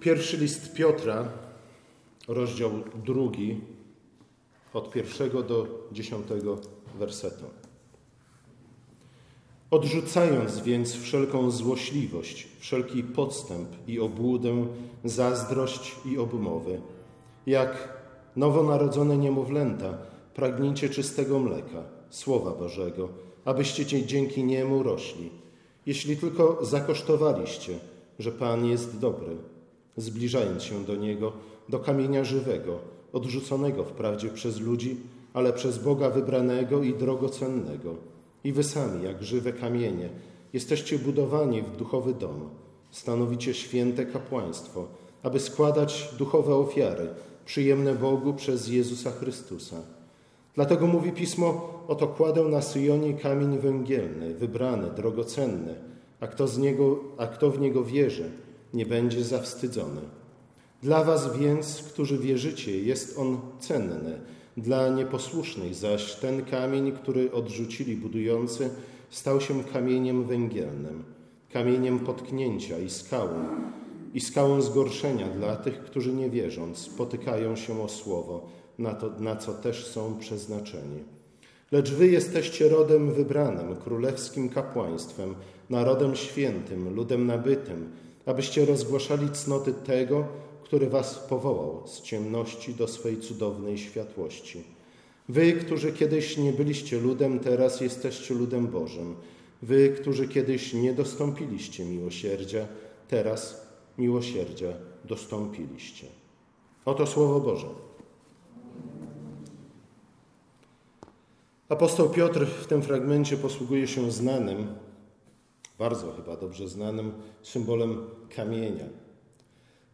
Pierwszy list Piotra, rozdział drugi, od pierwszego do dziesiątego wersetu. Odrzucając więc wszelką złośliwość, wszelki podstęp i obłudę, zazdrość i obmowy, jak nowonarodzone niemowlęta, pragnijcie czystego mleka, Słowa Bożego, abyście dzięki niemu rośli. Jeśli tylko zakosztowaliście, że Pan jest dobry, zbliżając się do Niego, do kamienia żywego, odrzuconego wprawdzie przez ludzi, ale przez Boga wybranego i drogocennego. I wy sami, jak żywe kamienie, jesteście budowani w duchowy dom, stanowicie święte kapłaństwo, aby składać duchowe ofiary, przyjemne Bogu przez Jezusa Chrystusa. Dlatego mówi Pismo, oto kładę na Syjonie kamień węgielny, wybrany, drogocenny, a kto, z niego, a kto w niego wierzy, nie będzie zawstydzony. Dla was więc, którzy wierzycie, jest on cenny, dla nieposłusznych zaś ten kamień, który odrzucili budujący, stał się kamieniem węgielnym, kamieniem potknięcia i skałą, i skałą zgorszenia dla tych, którzy nie wierząc, spotykają się o słowo, na, to, na co też są przeznaczeni. Lecz wy jesteście rodem wybranym, królewskim kapłaństwem, narodem świętym, ludem nabytym, abyście rozgłaszali cnoty tego, który was powołał z ciemności do swej cudownej światłości. Wy, którzy kiedyś nie byliście ludem, teraz jesteście ludem Bożym. Wy, którzy kiedyś nie dostąpiliście miłosierdzia, teraz miłosierdzia dostąpiliście. Oto Słowo Boże. Apostoł Piotr w tym fragmencie posługuje się znanym, bardzo chyba dobrze znanym symbolem kamienia.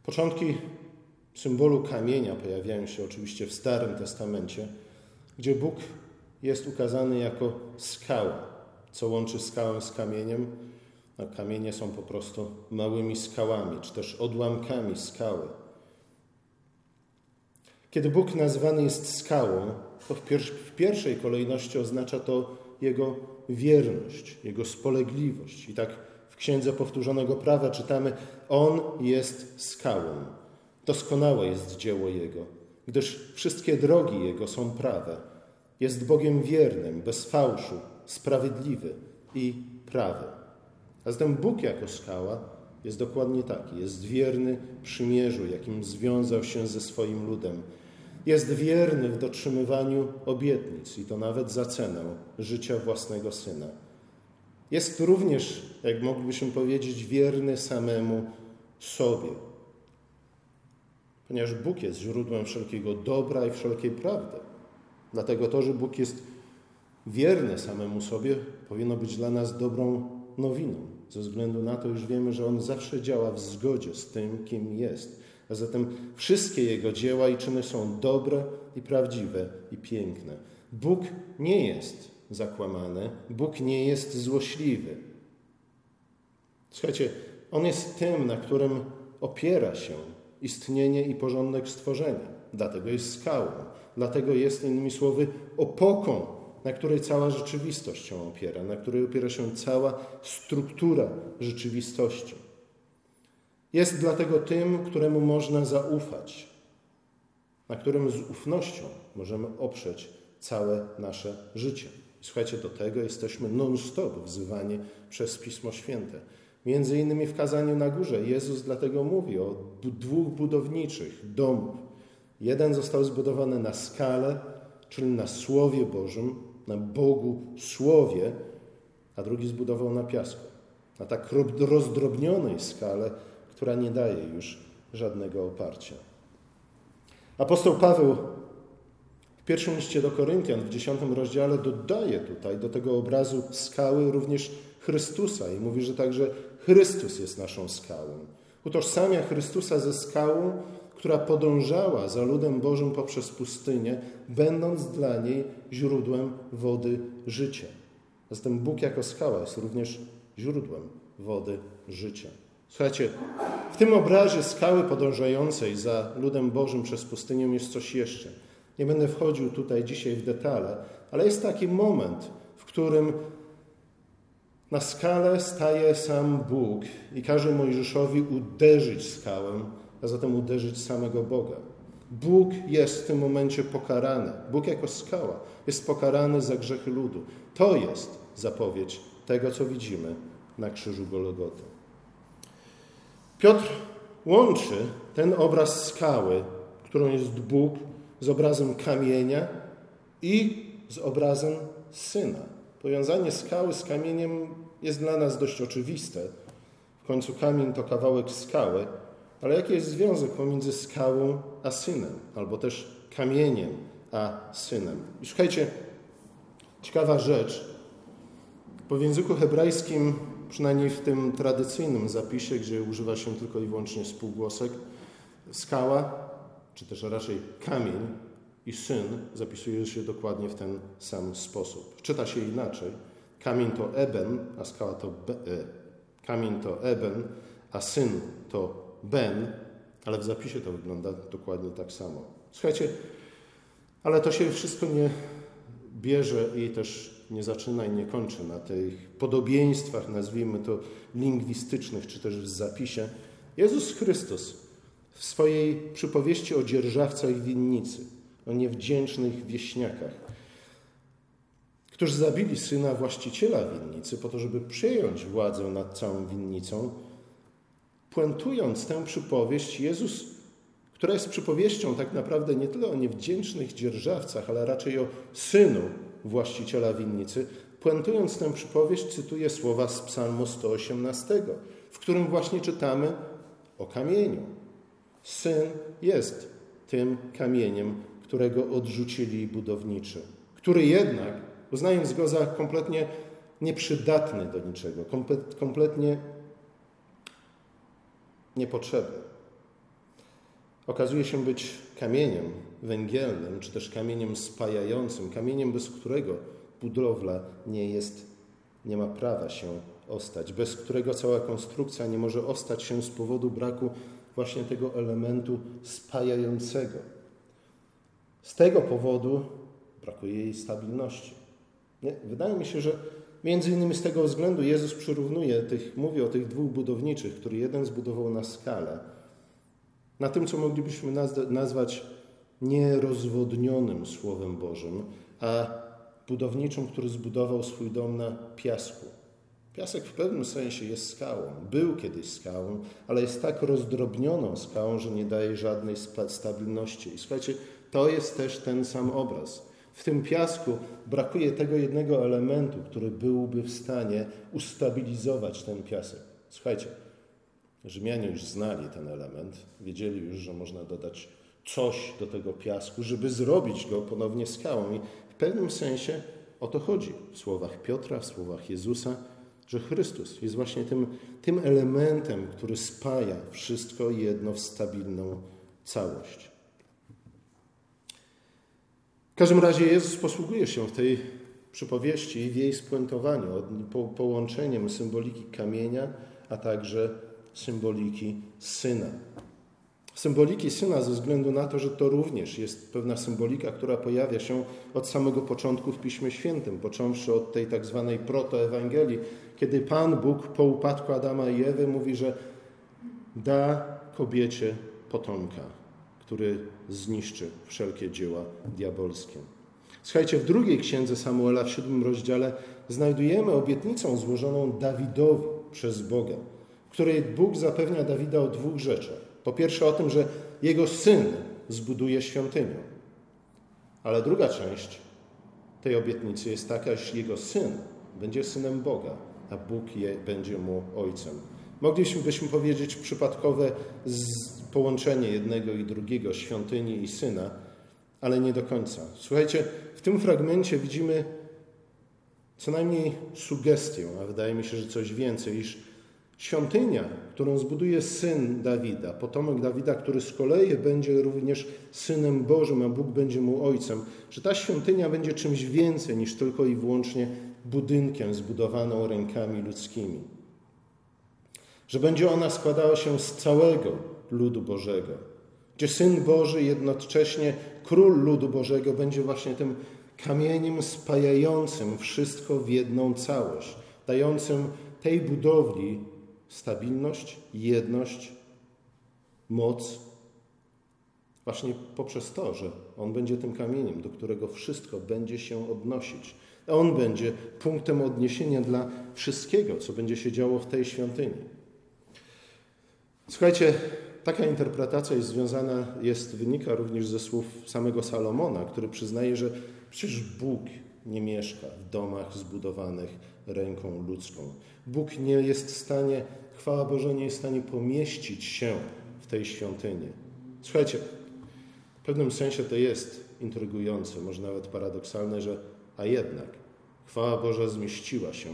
Początki symbolu kamienia pojawiają się oczywiście w Starym Testamencie, gdzie Bóg jest ukazany jako skała, co łączy skałę z kamieniem. A kamienie są po prostu małymi skałami, czy też odłamkami skały. Kiedy Bóg nazwany jest skałą, to w, pier w pierwszej kolejności oznacza to Jego wierność, Jego spolegliwość. I tak w Księdze Powtórzonego Prawa czytamy: On jest skałą. Doskonałe jest dzieło Jego, gdyż wszystkie drogi Jego są prawe. Jest Bogiem wiernym, bez fałszu, sprawiedliwy i prawy. A zatem Bóg jako skała jest dokładnie taki. Jest wierny przymierzu, jakim związał się ze swoim ludem. Jest wierny w dotrzymywaniu obietnic i to nawet za cenę życia własnego syna. Jest również, jak moglibyśmy powiedzieć, wierny samemu sobie. Ponieważ Bóg jest źródłem wszelkiego dobra i wszelkiej prawdy. Dlatego to, że Bóg jest wierny samemu sobie, powinno być dla nas dobrą nowiną. Ze względu na to już wiemy, że On zawsze działa w zgodzie z tym, kim jest. A zatem wszystkie Jego dzieła i czyny są dobre i prawdziwe i piękne. Bóg nie jest zakłamany. Bóg nie jest złośliwy. Słuchajcie, On jest tym, na którym opiera się istnienie i porządek stworzenia. Dlatego jest skałą. Dlatego jest, innymi słowy, opoką, na której cała rzeczywistość się opiera, na której opiera się cała struktura rzeczywistości. Jest dlatego tym, któremu można zaufać, na którym z ufnością możemy oprzeć całe nasze życie. Słuchajcie, do tego jesteśmy non-stop wzywani przez Pismo Święte. Między innymi w kazaniu na górze Jezus dlatego mówi o dwóch budowniczych domów. Jeden został zbudowany na skale, czyli na Słowie Bożym, na Bogu Słowie, a drugi zbudował na piasku. Na tak rozdrobnionej skale, która nie daje już żadnego oparcia. Apostoł Paweł pierwszym liście do Koryntian w dziesiątym rozdziale dodaje tutaj do tego obrazu skały również Chrystusa i mówi, że także Chrystus jest naszą skałą. Utożsamia Chrystusa ze skałą, która podążała za ludem Bożym poprzez pustynię, będąc dla niej źródłem wody życia. Zatem Bóg jako skała jest również źródłem wody życia. Słuchajcie, w tym obrazie skały podążającej za ludem Bożym przez pustynię jest coś jeszcze – nie będę wchodził tutaj dzisiaj w detale, ale jest taki moment, w którym na skalę staje sam Bóg i każe Mojżeszowi uderzyć skałę, a zatem uderzyć samego Boga. Bóg jest w tym momencie pokarany. Bóg jako skała jest pokarany za grzechy ludu. To jest zapowiedź tego, co widzimy na krzyżu Gologoty. Piotr łączy ten obraz skały, którą jest Bóg, z obrazem kamienia i z obrazem syna. Powiązanie skały z kamieniem jest dla nas dość oczywiste. W końcu kamień to kawałek skały, ale jaki jest związek pomiędzy skałą a synem, albo też kamieniem a synem? I słuchajcie, ciekawa rzecz. Bo w języku hebrajskim, przynajmniej w tym tradycyjnym zapisie, gdzie używa się tylko i wyłącznie spółgłosek, skała, czy też raczej kamień i syn zapisuje się dokładnie w ten sam sposób. Czyta się inaczej. Kamień to eben, a skała to be, e. kamień to eben, a syn to ben, ale w zapisie to wygląda dokładnie tak samo. Słuchajcie, ale to się wszystko nie bierze i też nie zaczyna i nie kończy na tych podobieństwach, nazwijmy to lingwistycznych, czy też w zapisie. Jezus Chrystus w swojej przypowieści o dzierżawcach winnicy, o niewdzięcznych wieśniakach, którzy zabili syna właściciela winnicy po to, żeby przejąć władzę nad całą winnicą, puentując tę przypowieść, Jezus, która jest przypowieścią tak naprawdę nie tyle o niewdzięcznych dzierżawcach, ale raczej o synu właściciela winnicy, puentując tę przypowieść, cytuje słowa z Psalmu 118, w którym właśnie czytamy o kamieniu. Syn jest tym kamieniem, którego odrzucili budowniczy, który jednak, uznając go za kompletnie nieprzydatny do niczego, kompletnie niepotrzebny, okazuje się być kamieniem węgielnym, czy też kamieniem spajającym, kamieniem, bez którego budowla nie jest, nie ma prawa się ostać, bez którego cała konstrukcja nie może ostać się z powodu braku właśnie tego elementu spajającego. Z tego powodu brakuje jej stabilności. Nie? Wydaje mi się, że między innymi z tego względu Jezus przyrównuje tych, mówi o tych dwóch budowniczych, który jeden zbudował na skalę, na tym, co moglibyśmy nazwać nierozwodnionym Słowem Bożym, a budowniczym, który zbudował swój dom na piasku. Piasek w pewnym sensie jest skałą. Był kiedyś skałą, ale jest tak rozdrobnioną skałą, że nie daje żadnej stabilności. I słuchajcie, to jest też ten sam obraz. W tym piasku brakuje tego jednego elementu, który byłby w stanie ustabilizować ten piasek. Słuchajcie, Rzymianie już znali ten element, wiedzieli już, że można dodać coś do tego piasku, żeby zrobić go ponownie skałą. I w pewnym sensie o to chodzi w słowach Piotra, w słowach Jezusa, że Chrystus jest właśnie tym, tym elementem, który spaja wszystko jedno w stabilną całość. W każdym razie Jezus posługuje się w tej przypowieści i w jej spuentowaniu po, połączeniem symboliki kamienia, a także symboliki syna. Symboliki syna ze względu na to, że to również jest pewna symbolika, która pojawia się od samego początku w Piśmie Świętym, począwszy od tej tak zwanej protoewangelii, kiedy Pan Bóg po upadku Adama i Ewy mówi, że da kobiecie potomka, który zniszczy wszelkie dzieła diabelskie. Słuchajcie, w drugiej księdze Samuela, w siódmym rozdziale, znajdujemy obietnicę złożoną Dawidowi przez Boga, której Bóg zapewnia Dawida o dwóch rzeczach. Po pierwsze o tym, że jego syn zbuduje świątynię. Ale druga część tej obietnicy jest taka, że jego syn będzie synem Boga, a Bóg je, będzie mu ojcem. Moglibyśmy powiedzieć przypadkowe połączenie jednego i drugiego, świątyni i syna, ale nie do końca. Słuchajcie, w tym fragmencie widzimy co najmniej sugestię, a wydaje mi się, że coś więcej, iż Świątynia, którą zbuduje syn Dawida, potomek Dawida, który z kolei będzie również synem Bożym, a Bóg będzie mu ojcem, że ta świątynia będzie czymś więcej niż tylko i wyłącznie budynkiem zbudowaną rękami ludzkimi. Że będzie ona składała się z całego ludu Bożego, gdzie syn Boży, jednocześnie król ludu Bożego, będzie właśnie tym kamieniem spajającym wszystko w jedną całość, dającym tej budowli stabilność, jedność moc właśnie poprzez to, że On będzie tym kamieniem, do którego wszystko będzie się odnosić. On będzie punktem odniesienia dla wszystkiego, co będzie się działo w tej świątyni. Słuchajcie, taka interpretacja jest związana, jest, wynika również ze słów samego Salomona, który przyznaje, że przecież Bóg nie mieszka w domach zbudowanych ręką ludzką. Bóg nie jest w stanie, chwała Boża nie jest w stanie pomieścić się w tej świątyni. Słuchajcie, w pewnym sensie to jest intrygujące, może nawet paradoksalne, że a jednak chwała Boża zmieściła się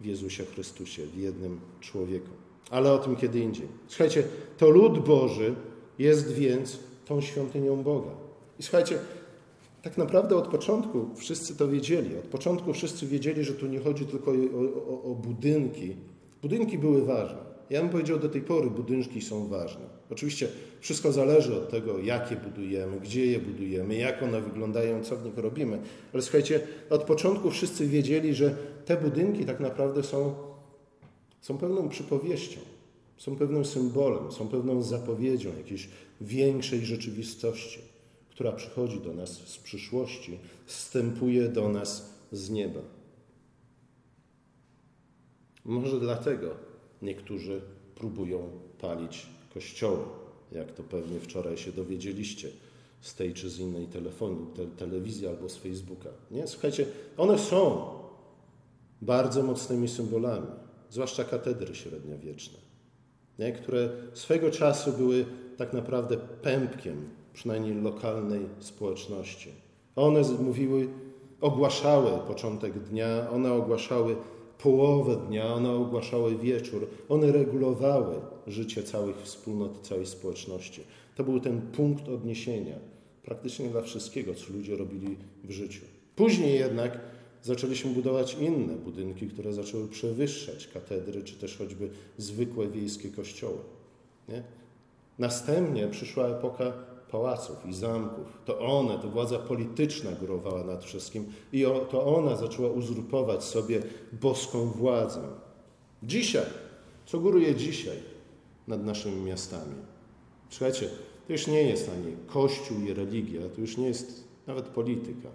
w Jezusie Chrystusie, w jednym człowieku. Ale o tym kiedy indziej. Słuchajcie, to lud Boży jest więc tą świątynią Boga. I słuchajcie, tak naprawdę od początku wszyscy to wiedzieli. Od początku wszyscy wiedzieli, że tu nie chodzi tylko o, o, o budynki. Budynki były ważne. Ja bym powiedział, do tej pory budynki są ważne. Oczywiście wszystko zależy od tego, jakie budujemy, gdzie je budujemy, jak one wyglądają, co w nich robimy. Ale słuchajcie, od początku wszyscy wiedzieli, że te budynki tak naprawdę są, są pewną przypowieścią, są pewnym symbolem, są pewną zapowiedzią jakiejś większej rzeczywistości, która przychodzi do nas z przyszłości, wstępuje do nas z nieba. Może dlatego niektórzy próbują palić kościoły, jak to pewnie wczoraj się dowiedzieliście z tej czy z innej telefonu, te, telewizji albo z Facebooka. Nie? Słuchajcie, one są bardzo mocnymi symbolami, zwłaszcza katedry średniowieczne, nie? które swego czasu były tak naprawdę pępkiem przynajmniej lokalnej społeczności. One mówiły, ogłaszały początek dnia, one ogłaszały połowę dnia, one ogłaszały wieczór, one regulowały życie całych wspólnot, całej społeczności. To był ten punkt odniesienia praktycznie dla wszystkiego, co ludzie robili w życiu. Później jednak zaczęliśmy budować inne budynki, które zaczęły przewyższać katedry, czy też choćby zwykłe wiejskie kościoły. Nie? Następnie przyszła epoka pałaców i zamków. To one, to władza polityczna górowała nad wszystkim i to ona zaczęła uzurpować sobie boską władzę. Dzisiaj, co góruje dzisiaj nad naszymi miastami? Słuchajcie, to już nie jest ani kościół i religia, to już nie jest nawet polityka.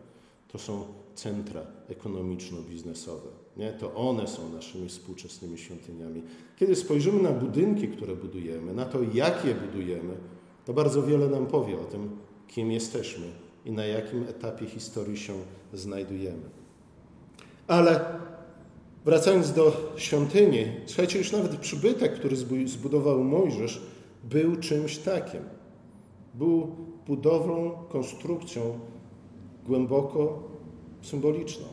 To są centra ekonomiczno-biznesowe. Nie? To one są naszymi współczesnymi świątyniami. Kiedy spojrzymy na budynki, które budujemy, na to, jak je budujemy, to bardzo wiele nam powie o tym, kim jesteśmy i na jakim etapie historii się znajdujemy. Ale wracając do świątyni, słuchajcie, już nawet przybytek, który zbudował Mojżesz, był czymś takim. Był budowlą, konstrukcją głęboko symboliczną.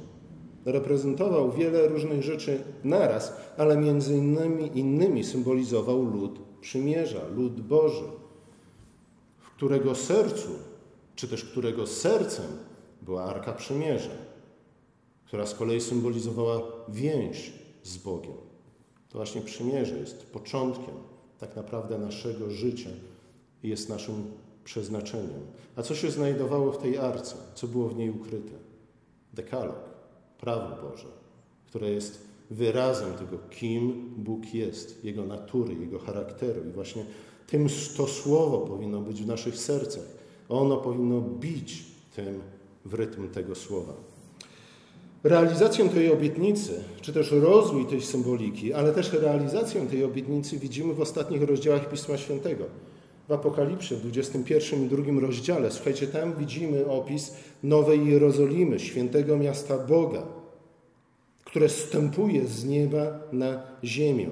Reprezentował wiele różnych rzeczy naraz, ale między innymi, innymi symbolizował lud przymierza, lud Boży którego sercu, czy też którego sercem była Arka Przymierza, która z kolei symbolizowała więź z Bogiem. To właśnie przymierze jest początkiem tak naprawdę naszego życia i jest naszym przeznaczeniem. A co się znajdowało w tej arce? Co było w niej ukryte? Dekalog, prawo Boże, które jest wyrazem tego, kim Bóg jest, Jego natury, Jego charakteru. I właśnie tym to słowo powinno być w naszych sercach. Ono powinno bić tym w rytm tego słowa. Realizacją tej obietnicy, czy też rozwój tej symboliki, ale też realizację tej obietnicy widzimy w ostatnich rozdziałach Pisma Świętego. W Apokalipsie, w 21 i 2 rozdziale, słuchajcie, tam widzimy opis Nowej Jerozolimy, świętego miasta Boga, które stępuje z nieba na ziemię.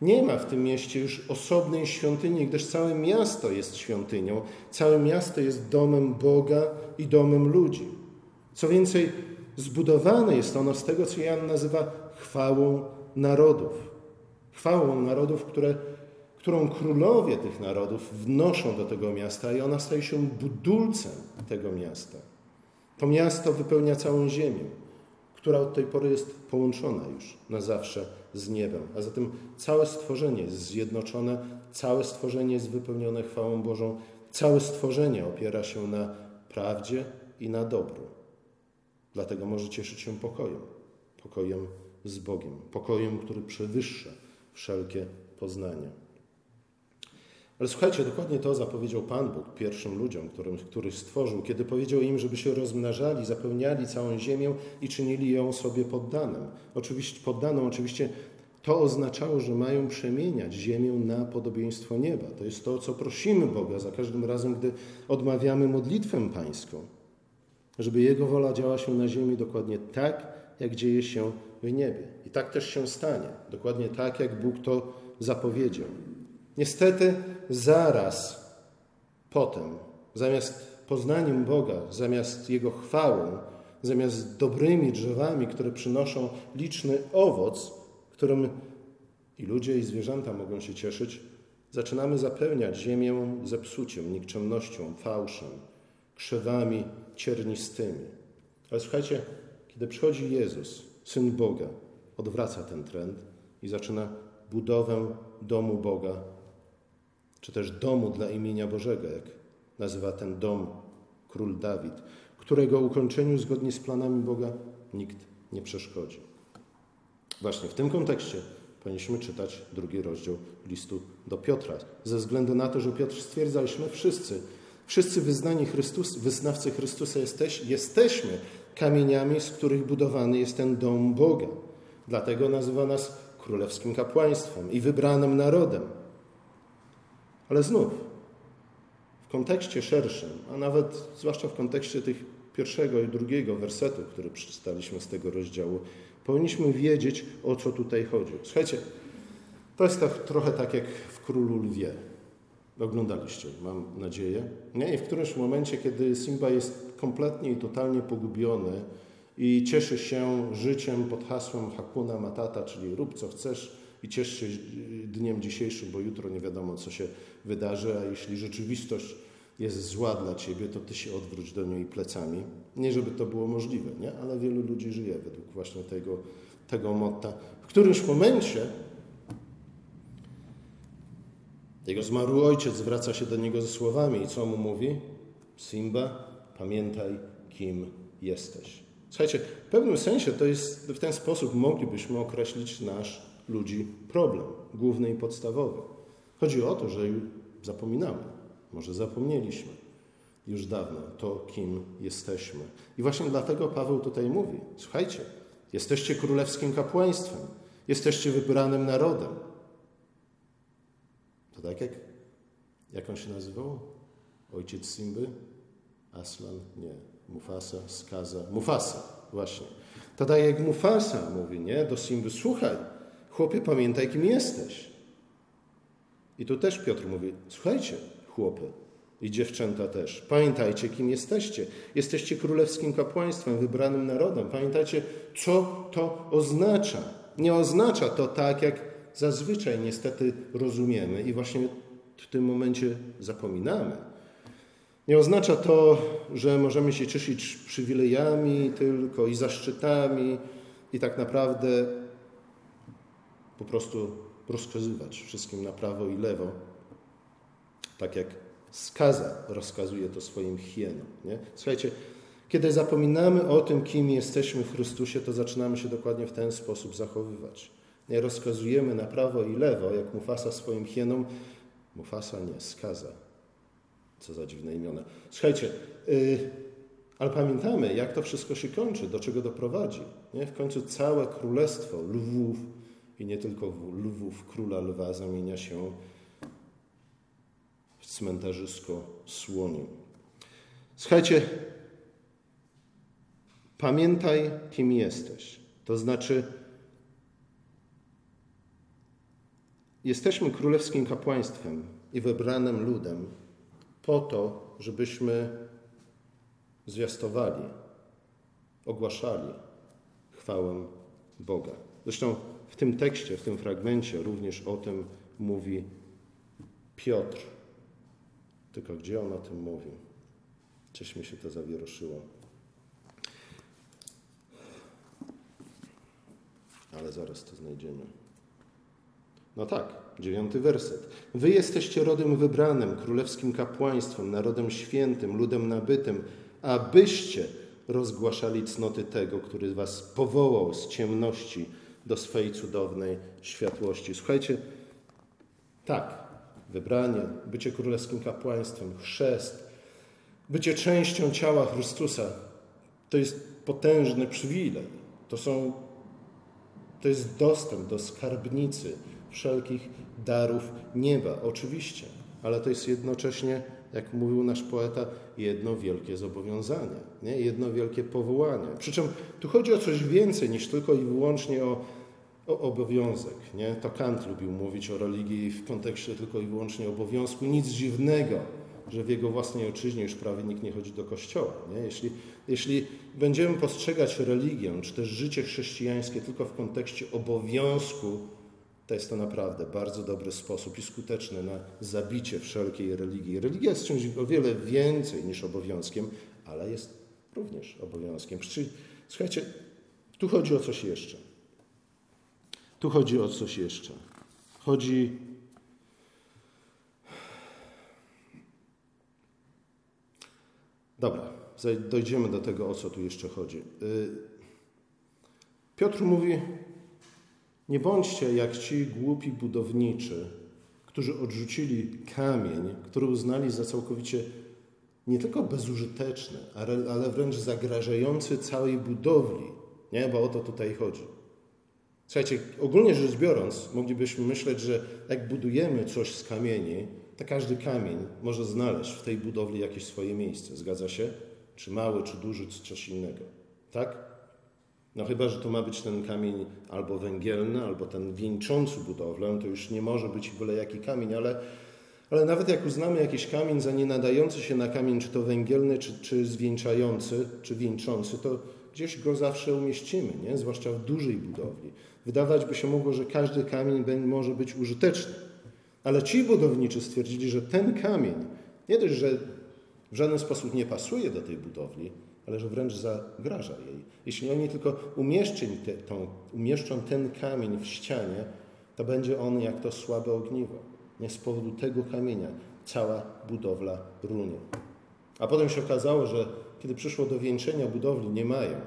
Nie ma w tym mieście już osobnej świątyni, gdyż całe miasto jest świątynią, całe miasto jest domem Boga i domem ludzi. Co więcej, zbudowane jest ono z tego, co Jan nazywa chwałą narodów. Chwałą narodów, które, którą królowie tych narodów wnoszą do tego miasta i ona staje się budulcem tego miasta. To miasto wypełnia całą ziemię która od tej pory jest połączona już na zawsze z niebem. A zatem całe stworzenie jest zjednoczone, całe stworzenie jest wypełnione chwałą Bożą, całe stworzenie opiera się na prawdzie i na dobru. Dlatego może cieszyć się pokojem, pokojem z Bogiem, pokojem, który przewyższa wszelkie poznanie. Ale słuchajcie, dokładnie to zapowiedział Pan Bóg pierwszym ludziom, którym, których stworzył, kiedy powiedział im, żeby się rozmnażali, zapełniali całą ziemię i czynili ją sobie poddaną. Oczywiście, poddaną oczywiście to oznaczało, że mają przemieniać ziemię na podobieństwo nieba. To jest to, o co prosimy Boga za każdym razem, gdy odmawiamy modlitwę pańską. Żeby Jego wola działa się na ziemi dokładnie tak, jak dzieje się w niebie. I tak też się stanie. Dokładnie tak, jak Bóg to zapowiedział. Niestety zaraz potem, zamiast poznaniem Boga, zamiast Jego chwałą, zamiast dobrymi drzewami, które przynoszą liczny owoc, którym i ludzie, i zwierzęta mogą się cieszyć, zaczynamy zapełniać ziemię zepsuciem, nikczemnością, fałszem, krzewami ciernistymi. Ale słuchajcie, kiedy przychodzi Jezus, Syn Boga, odwraca ten trend i zaczyna budowę domu Boga czy też domu dla imienia Bożego, jak nazywa ten dom król Dawid, którego ukończeniu zgodnie z planami Boga nikt nie przeszkodzi. Właśnie w tym kontekście powinniśmy czytać drugi rozdział listu do Piotra, ze względu na to, że Piotr stwierdza, wszyscy, wszyscy wyznani Chrystus, wyznawcy Chrystusa jesteś, jesteśmy kamieniami, z których budowany jest ten dom Boga. Dlatego nazywa nas królewskim kapłaństwem i wybranym narodem. Ale znów, w kontekście szerszym, a nawet zwłaszcza w kontekście tych pierwszego i drugiego wersetu, który przeczytaliśmy z tego rozdziału, powinniśmy wiedzieć, o co tutaj chodzi. Słuchajcie, to jest tak, trochę tak jak w Królu Lwie. Oglądaliście, mam nadzieję. Nie? I w którymś momencie, kiedy Simba jest kompletnie i totalnie pogubiony i cieszy się życiem pod hasłem Hakuna Matata, czyli rób co chcesz, i ciesz się dniem dzisiejszym, bo jutro nie wiadomo, co się wydarzy, a jeśli rzeczywistość jest zła dla ciebie, to ty się odwróć do niej plecami. Nie, żeby to było możliwe, nie? ale wielu ludzi żyje według właśnie tego, tego motta. W którymś momencie jego zmarły ojciec zwraca się do niego ze słowami i co mu mówi? Simba, pamiętaj, kim jesteś. Słuchajcie, w pewnym sensie to jest, w ten sposób moglibyśmy określić nasz ludzi problem, główny i podstawowy. Chodzi o to, że zapominamy, może zapomnieliśmy już dawno to, kim jesteśmy. I właśnie dlatego Paweł tutaj mówi: Słuchajcie, jesteście królewskim kapłaństwem, jesteście wybranym narodem. To tak jak, jak on się nazywał? Ojciec Simby? Aslan? Nie. Mufasa? Skaza? Mufasa, właśnie. To tak jak Mufasa mówi, nie? Do Simby, słuchaj, Chłopie, pamiętaj, kim jesteś. I tu też Piotr mówi: Słuchajcie, chłopy i dziewczęta też, pamiętajcie, kim jesteście. Jesteście królewskim kapłaństwem, wybranym narodem. Pamiętajcie, co to oznacza. Nie oznacza to tak, jak zazwyczaj niestety rozumiemy i właśnie w tym momencie zapominamy. Nie oznacza to, że możemy się cieszyć przywilejami tylko i zaszczytami i tak naprawdę po prostu rozkazywać wszystkim na prawo i lewo, tak jak skaza rozkazuje to swoim hienom. Nie? Słuchajcie, kiedy zapominamy o tym, kim jesteśmy w Chrystusie, to zaczynamy się dokładnie w ten sposób zachowywać. Nie rozkazujemy na prawo i lewo, jak Mufasa swoim hienom. Mufasa nie, skaza. Co za dziwne imiona. Słuchajcie, yy, ale pamiętamy, jak to wszystko się kończy, do czego doprowadzi. Nie? W końcu całe królestwo lwów, i nie tylko lwów króla lwa zamienia się w cmentarzysko słoni. Słuchajcie, pamiętaj, kim jesteś. To znaczy, jesteśmy królewskim kapłaństwem i wybranym ludem po to, żebyśmy zwiastowali, ogłaszali chwałę Boga. Zresztą w tym tekście, w tym fragmencie również o tym mówi Piotr. Tylko gdzie on o tym mówi? Coś mi się to zawieruszyło. Ale zaraz to znajdziemy. No tak, dziewiąty werset. Wy jesteście rodem wybranym, królewskim kapłaństwem, narodem świętym, ludem nabytym, abyście rozgłaszali cnoty tego, który was powołał z ciemności do swojej cudownej światłości. Słuchajcie, tak, wybranie, bycie królewskim kapłaństwem, chrzest, bycie częścią ciała Chrystusa to jest potężny przywilej. To, są, to jest dostęp do skarbnicy wszelkich darów nieba, oczywiście, ale to jest jednocześnie, jak mówił nasz poeta, jedno wielkie zobowiązanie, nie? jedno wielkie powołanie. Przy czym tu chodzi o coś więcej niż tylko i wyłącznie o, o obowiązek. Nie? To Kant lubił mówić o religii w kontekście tylko i wyłącznie obowiązku. Nic dziwnego, że w jego własnej ojczyźnie już prawie nikt nie chodzi do kościoła. Nie? Jeśli, jeśli będziemy postrzegać religię, czy też życie chrześcijańskie tylko w kontekście obowiązku, to jest to naprawdę bardzo dobry sposób i skuteczny na zabicie wszelkiej religii. Religia jest czymś o wiele więcej niż obowiązkiem, ale jest również obowiązkiem. Słuchajcie, tu chodzi o coś jeszcze. Tu chodzi o coś jeszcze. Chodzi Dobra, dojdziemy do tego, o co tu jeszcze chodzi. Y, Piotr mówi: Nie bądźcie jak ci głupi budowniczy, którzy odrzucili kamień, który uznali za całkowicie nie tylko bezużyteczny, ale wręcz zagrażający całej budowli. Nie, bo o to tutaj chodzi. Słuchajcie, ogólnie rzecz biorąc, moglibyśmy myśleć, że jak budujemy coś z kamieni, to każdy kamień może znaleźć w tej budowli jakieś swoje miejsce. Zgadza się? Czy mały, czy duży, czy coś innego. Tak? No chyba, że to ma być ten kamień albo węgielny, albo ten wieńczący budowlę, to już nie może być byle jaki kamień, ale, ale nawet jak uznamy jakiś kamień za nie nadający się na kamień, czy to węgielny, czy, czy zwieńczający, czy wieńczący, to gdzieś go zawsze umieścimy, nie? zwłaszcza w dużej budowli. Wydawać by się mogło, że każdy kamień może być użyteczny. Ale ci budowniczy stwierdzili, że ten kamień nie dość, że w żaden sposób nie pasuje do tej budowli, ale że wręcz zagraża jej. Jeśli oni tylko umieszczą, te, tą, umieszczą ten kamień w ścianie, to będzie on jak to słabe ogniwo. Nie z powodu tego kamienia cała budowla runie. A potem się okazało, że kiedy przyszło do wieńczenia budowli, nie mają.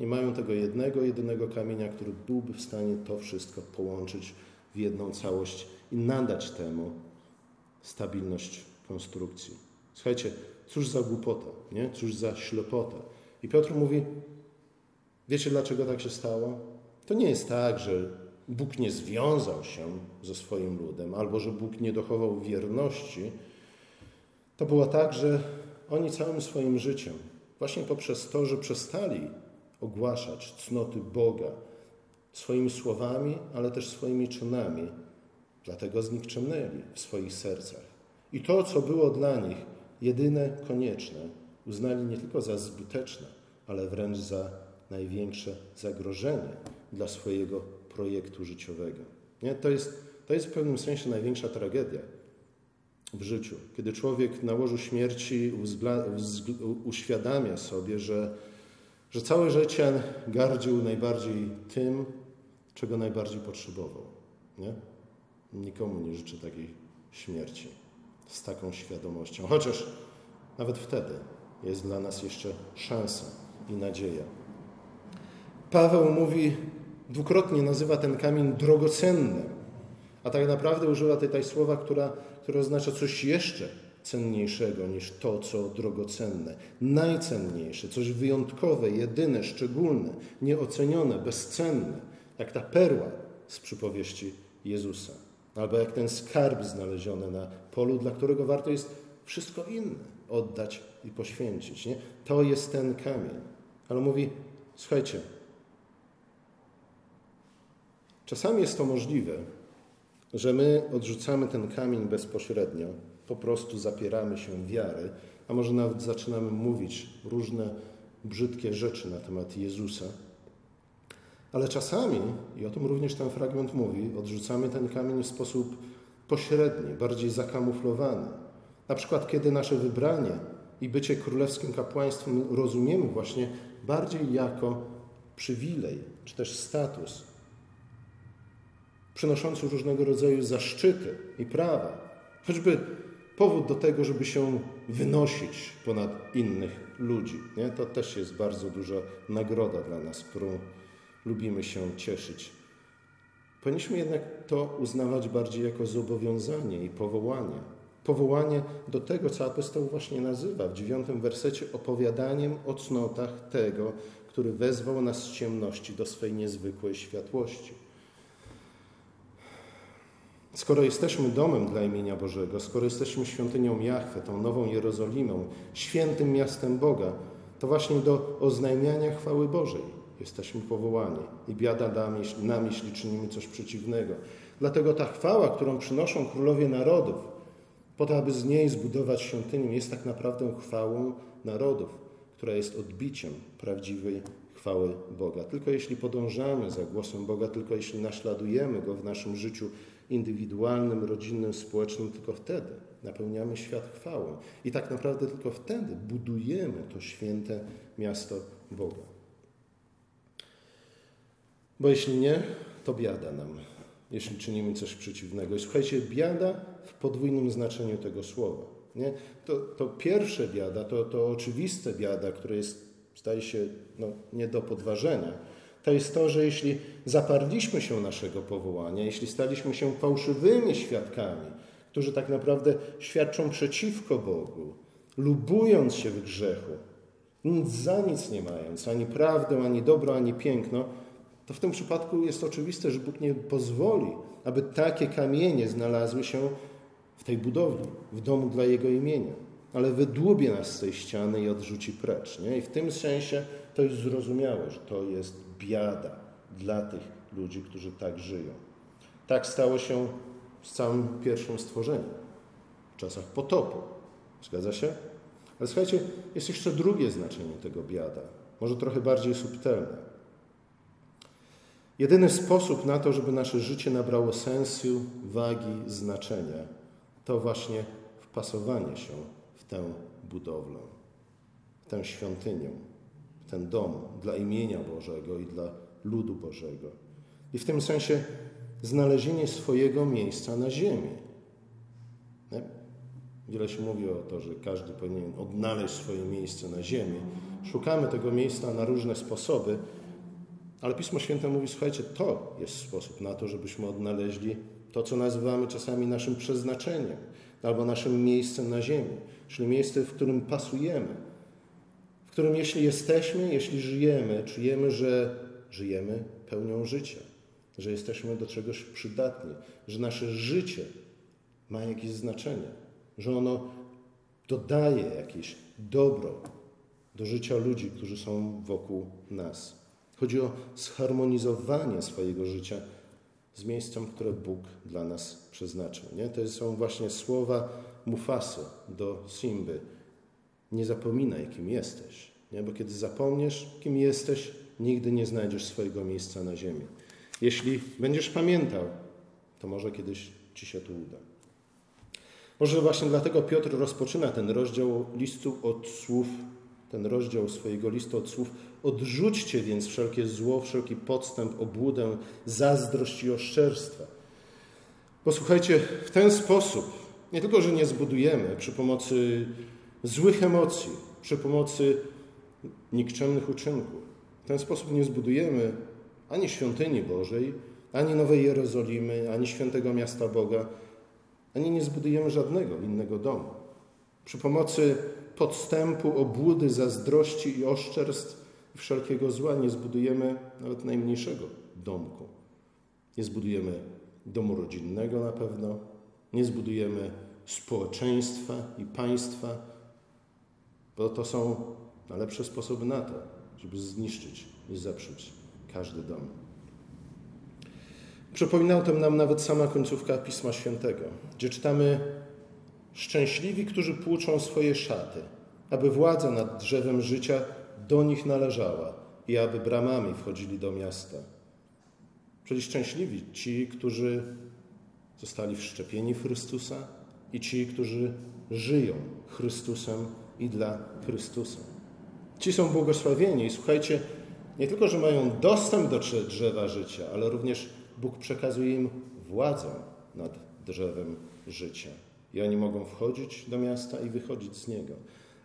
Nie mają tego jednego, jedynego kamienia, który byłby w stanie to wszystko połączyć w jedną całość i nadać temu stabilność konstrukcji. Słuchajcie, cóż za głupota, nie? cóż za ślepota. I Piotr mówi, wiecie dlaczego tak się stało? To nie jest tak, że Bóg nie związał się ze swoim ludem, albo że Bóg nie dochował wierności. To było tak, że oni całym swoim życiem, właśnie poprzez to, że przestali ogłaszać cnoty Boga swoimi słowami, ale też swoimi czynami, Dlatego znikczemnęli w swoich sercach. I to, co było dla nich jedyne, konieczne, uznali nie tylko za zbyteczne, ale wręcz za największe zagrożenie dla swojego projektu życiowego. Nie? To, jest, to jest w pewnym sensie największa tragedia w życiu, kiedy człowiek na łożu śmierci uświadamia sobie, że, że całe życie gardził najbardziej tym, czego najbardziej potrzebował. Nie? Nikomu nie życzę takiej śmierci z taką świadomością. Chociaż nawet wtedy jest dla nas jeszcze szansa i nadzieja. Paweł mówi, dwukrotnie nazywa ten kamień drogocennym, a tak naprawdę używa tutaj słowa, która, które oznacza coś jeszcze cenniejszego niż to, co drogocenne. Najcenniejsze, coś wyjątkowe, jedyne, szczególne, nieocenione, bezcenne, jak ta perła z przypowieści Jezusa albo jak ten skarb znaleziony na polu, dla którego warto jest wszystko inne oddać i poświęcić. Nie? To jest ten kamień. Ale mówi, słuchajcie, czasami jest to możliwe, że my odrzucamy ten kamień bezpośrednio, po prostu zapieramy się wiary, a może nawet zaczynamy mówić różne brzydkie rzeczy na temat Jezusa ale czasami, i o tym również ten fragment mówi, odrzucamy ten kamień w sposób pośredni, bardziej zakamuflowany. Na przykład, kiedy nasze wybranie i bycie królewskim kapłaństwem rozumiemy właśnie bardziej jako przywilej, czy też status, przynoszący różnego rodzaju zaszczyty i prawa, choćby powód do tego, żeby się wynosić ponad innych ludzi. Nie? To też jest bardzo duża nagroda dla nas, którą lubimy się cieszyć. Powinniśmy jednak to uznawać bardziej jako zobowiązanie i powołanie. Powołanie do tego, co apostoł właśnie nazywa w dziewiątym wersecie opowiadaniem o cnotach tego, który wezwał nas z ciemności do swej niezwykłej światłości. Skoro jesteśmy domem dla imienia Bożego, skoro jesteśmy świątynią Jahwe, tą nową Jerozolimą, świętym miastem Boga, to właśnie do oznajmiania chwały Bożej jesteśmy powołani. I biada nam, jeśli czynimy coś przeciwnego. Dlatego ta chwała, którą przynoszą królowie narodów, po to, aby z niej zbudować świątynię, jest tak naprawdę chwałą narodów, która jest odbiciem prawdziwej chwały Boga. Tylko jeśli podążamy za głosem Boga, tylko jeśli naśladujemy Go w naszym życiu indywidualnym, rodzinnym, społecznym, tylko wtedy napełniamy świat chwałą. I tak naprawdę tylko wtedy budujemy to święte miasto Boga. Bo jeśli nie, to biada nam, jeśli czynimy coś przeciwnego. I słuchajcie, biada w podwójnym znaczeniu tego słowa. Nie? To, to pierwsze biada, to, to oczywiste biada, które jest, staje się no, nie do podważenia, to jest to, że jeśli zaparliśmy się naszego powołania, jeśli staliśmy się fałszywymi świadkami, którzy tak naprawdę świadczą przeciwko Bogu, lubując się w grzechu, nic za nic nie mając, ani prawdę, ani dobro, ani piękno, to w tym przypadku jest oczywiste, że Bóg nie pozwoli, aby takie kamienie znalazły się w tej budowli, w domu dla Jego imienia, ale wydłubie nas z tej ściany i odrzuci precz. Nie? I w tym sensie to jest zrozumiałe, że to jest biada dla tych ludzi, którzy tak żyją. Tak stało się z całym pierwszym stworzeniem, w czasach potopu. Zgadza się? Ale słuchajcie, jest jeszcze drugie znaczenie tego biada, może trochę bardziej subtelne. Jedyny sposób na to, żeby nasze życie nabrało sensu, wagi, znaczenia, to właśnie wpasowanie się w tę budowlę, w tę świątynię, w ten dom dla imienia Bożego i dla ludu Bożego. I w tym sensie znalezienie swojego miejsca na ziemi. Wiele się mówi o to, że każdy powinien odnaleźć swoje miejsce na ziemi. Szukamy tego miejsca na różne sposoby, ale Pismo Święte mówi, słuchajcie, to jest sposób na to, żebyśmy odnaleźli to, co nazywamy czasami naszym przeznaczeniem albo naszym miejscem na ziemi, czyli miejsce, w którym pasujemy, w którym jeśli jesteśmy, jeśli żyjemy, czujemy, że żyjemy pełnią życia, że jesteśmy do czegoś przydatni, że nasze życie ma jakieś znaczenie, że ono dodaje jakieś dobro do życia ludzi, którzy są wokół nas. Chodzi o zharmonizowanie swojego życia z miejscem, które Bóg dla nas przeznaczył. Nie? To są właśnie słowa Mufasy do Simby. Nie zapominaj, kim jesteś, nie? bo kiedy zapomniesz, kim jesteś, nigdy nie znajdziesz swojego miejsca na ziemi. Jeśli będziesz pamiętał, to może kiedyś ci się to uda. Może właśnie dlatego Piotr rozpoczyna ten rozdział listu od słów ten rozdział swojego listu od słów Odrzućcie więc wszelkie zło, wszelki podstęp, obłudę, zazdrość i oszczerstwo. Posłuchajcie, w ten sposób nie tylko, że nie zbudujemy przy pomocy złych emocji, przy pomocy nikczemnych uczynków, w ten sposób nie zbudujemy ani świątyni Bożej, ani Nowej Jerozolimy, ani świętego miasta Boga, ani nie zbudujemy żadnego innego domu. Przy pomocy podstępu, obłudy, zazdrości i oszczerstw wszelkiego zła nie zbudujemy nawet najmniejszego domku. Nie zbudujemy domu rodzinnego na pewno, nie zbudujemy społeczeństwa i państwa, bo to są najlepsze sposoby na to, żeby zniszczyć i zepsuć każdy dom. Przypomina o tym nam nawet sama końcówka Pisma Świętego, gdzie czytamy Szczęśliwi, którzy płuczą swoje szaty, aby władza nad drzewem życia do nich należała i aby bramami wchodzili do miasta. Czyli szczęśliwi ci, którzy zostali wszczepieni w Chrystusa i ci, którzy żyją Chrystusem i dla Chrystusa. Ci są błogosławieni i słuchajcie, nie tylko, że mają dostęp do drzewa życia, ale również Bóg przekazuje im władzę nad drzewem życia i oni mogą wchodzić do miasta i wychodzić z niego.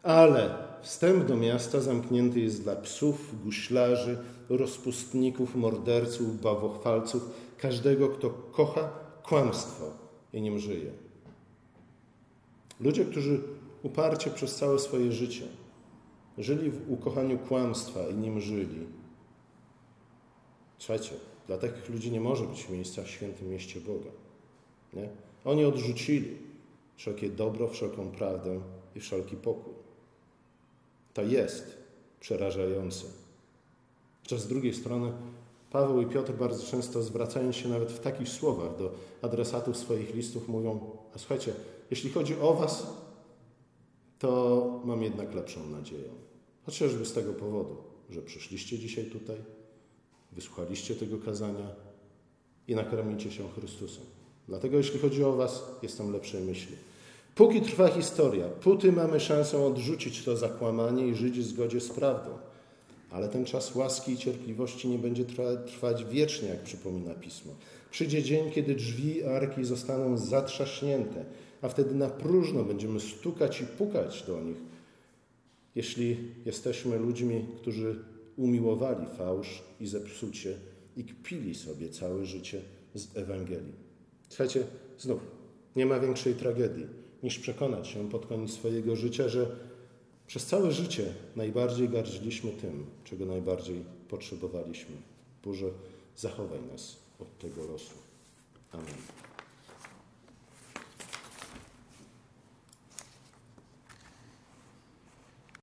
Ale wstęp do miasta zamknięty jest dla psów, guślarzy, rozpustników, morderców, bawochwalców, każdego, kto kocha kłamstwo i nim żyje. Ludzie, którzy uparcie przez całe swoje życie żyli w ukochaniu kłamstwa i nim żyli. Słuchajcie, dla takich ludzi nie może być miejsca w świętym mieście Boga. Nie? Oni odrzucili wszelkie dobro, wszelką prawdę i wszelki pokój. To jest przerażające. Z drugiej strony Paweł i Piotr bardzo często zwracając się nawet w takich słowach do adresatów swoich listów mówią, a słuchajcie, jeśli chodzi o was, to mam jednak lepszą nadzieję. Chociażby z tego powodu, że przyszliście dzisiaj tutaj, wysłuchaliście tego kazania i nakarmicie się Chrystusem. Dlatego jeśli chodzi o was, jestem lepszej myśli. Póki trwa historia, póty mamy szansę odrzucić to zakłamanie i żyć w zgodzie z prawdą. Ale ten czas łaski i cierpliwości nie będzie trwać wiecznie, jak przypomina Pismo. Przyjdzie dzień, kiedy drzwi arki zostaną zatrzaśnięte, a wtedy na próżno będziemy stukać i pukać do nich, jeśli jesteśmy ludźmi, którzy umiłowali fałsz i zepsucie i kpili sobie całe życie z Ewangelii. Słuchajcie, znów, nie ma większej tragedii niż przekonać się pod koniec swojego życia, że przez całe życie najbardziej gardziliśmy tym, czego najbardziej potrzebowaliśmy. Boże, zachowaj nas od tego losu. Amen.